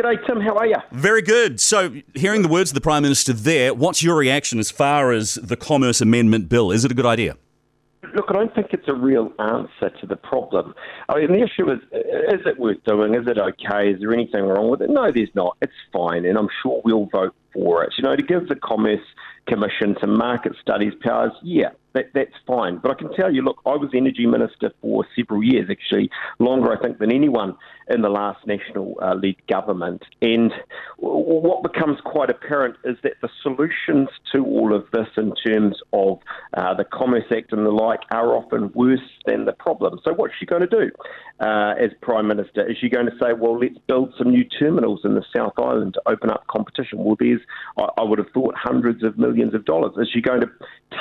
G'day, Tim. How are you? Very good. So, hearing the words of the Prime Minister there, what's your reaction as far as the Commerce Amendment Bill? Is it a good idea? Look, I don't think it's a real answer to the problem. I mean, the issue is is it worth doing? Is it okay? Is there anything wrong with it? No, there's not. It's fine, and I'm sure we'll vote for it. You know, to give the Commerce Commission some market studies powers, yeah, that, that's fine. But I can tell you, look, I was Energy Minister for several years, actually, longer, I think, than anyone in the last National uh, League government. And what becomes quite apparent is that the solutions to all of this, in terms of uh, the Commerce Act and the like, are often worse than the problem. So, what's she going to do uh, as Prime Minister? Is she going to say, well, let's build some new terminals in the South Island to open up competition? Well, there's, I, I would have thought, hundreds of millions of dollars. Is she going to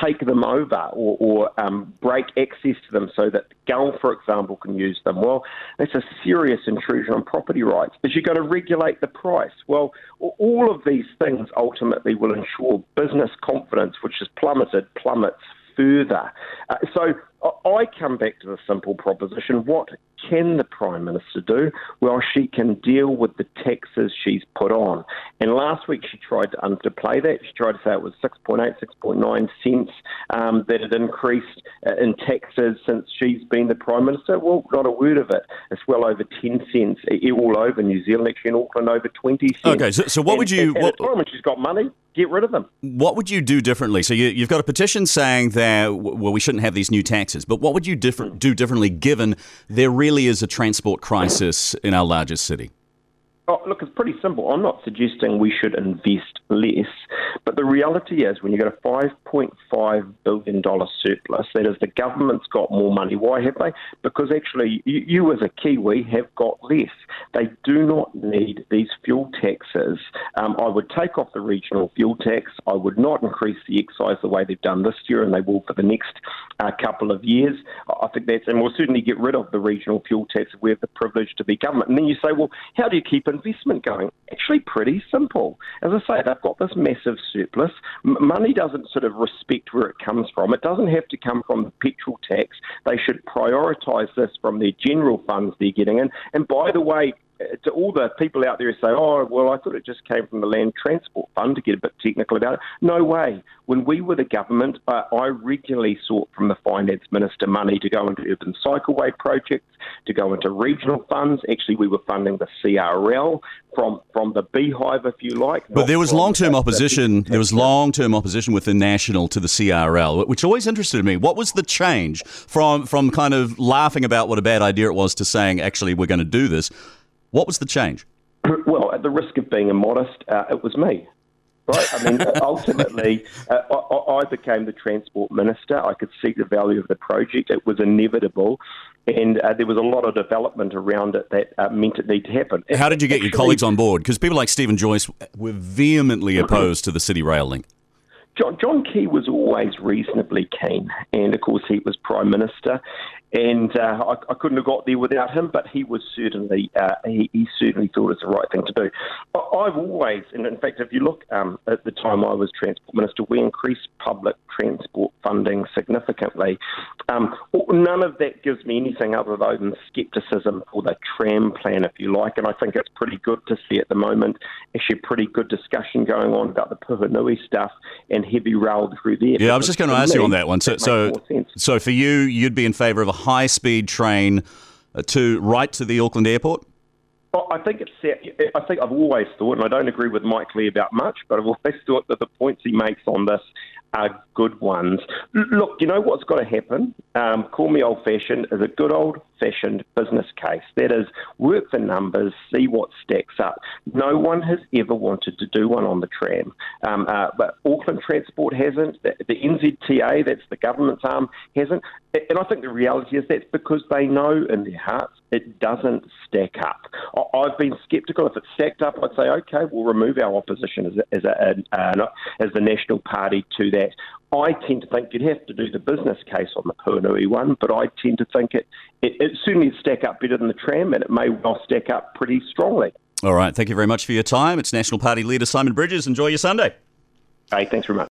take them over? Or, or um, break access to them so that Gull, for example, can use them. Well, that's a serious intrusion on property rights. Is you're going to regulate the price? Well, all of these things ultimately will ensure business confidence, which has plummeted, plummets further. Uh, so I come back to the simple proposition what can the Prime Minister do? Well, she can deal with the taxes she's put on. And last week she tried to underplay that. She tried to say it was 6.8, 6.9 cents um, that had increased uh, in taxes since she's been the Prime Minister. Well, not a word of it. It's well over 10 cents all over New Zealand, actually in Auckland over 20 cents. Okay, so, so what and, would you... And, what, and when she's got money, get rid of them. What would you do differently? So you, have got a petition saying that well we shouldn't have these new taxes, but what would you different, hmm. do differently given there really is a transport crisis in our largest city? Oh, look, it's pretty simple. I'm not suggesting we should invest less, but the reality is when you've got a $5.5 billion surplus, that is, the government's got more money. Why have they? Because actually, you, you as a Kiwi have got less. They do not need these fuel taxes. Um, I would take off the regional fuel tax. I would not increase the excise the way they've done this year, and they will for the next uh, couple of years. I think that's, and we'll certainly get rid of the regional fuel tax if we have the privilege to be government. And then you say, well, how do you keep investment going? Actually, pretty simple. As I say, they've got this massive surplus. M- money doesn't sort of respect where it comes from. It doesn't have to come from the petrol tax. They should prioritise this from their general funds they're getting in. And by the way, to all the people out there who say, oh, well, I thought it just came from the Land Transport Fund to get a bit technical about it. No way. When we were the government, uh, I regularly sought from the Finance Minister money to go into urban cycleway projects, to go into regional funds. Actually, we were funding the CRL from, from the beehive, if you like. But there was long term opposition. There was long term opposition with the National to the CRL, which always interested me. What was the change from, from kind of laughing about what a bad idea it was to saying, actually, we're going to do this? What was the change? Well, at the risk of being immodest, uh, it was me. Right? I mean, ultimately, uh, I, I, became the transport minister. I could see the value of the project. It was inevitable, and uh, there was a lot of development around it that uh, meant it needed to happen. How did you get Actually, your colleagues on board? Because people like Steven Joyce were vehemently opposed to the City Rail link. John, John Key was always reasonably keen, and of course he was prime minister, and uh, I, I, couldn't have got there without him. But he was certainly uh, he, he, certainly thought it's the right thing to do. I've always, and in fact, if you look um, at the time I was transport minister, we increased public transport funding significantly. Um, none of that gives me anything other than scepticism for the tram plan, if you like, and I think it's pretty good to see at the moment actually pretty good discussion going on about the Puhinui stuff and heavy rail through there. Yeah, I was just going to ask me, you on that one. So, so, so for you, you'd be in favour of a high speed train uh, to right to the Auckland airport? Well, I think it's. I think I've always thought, and I don't agree with Mike Lee about much, but I've always thought that the points he makes on this are good ones. Look, you know what's got to happen? Um, call me old fashioned, is a good old fashioned business case. That is, work the numbers, see what stacks up. No one has ever wanted to do one on the tram. Um, uh, but Auckland Transport hasn't, the, the NZTA, that's the government's arm, hasn't. And I think the reality is that's because they know in their hearts it doesn't stack up. I've been sceptical. If it stacked up, I'd say, okay, we'll remove our opposition as, a, as, a, uh, as the National Party to that. I tend to think you'd have to do the business case on the Puhinui one, but I tend to think it, it, it certainly stack up better than the tram, and it may well stack up pretty strongly. All right. Thank you very much for your time. It's National Party leader Simon Bridges. Enjoy your Sunday. Hey, thanks very much.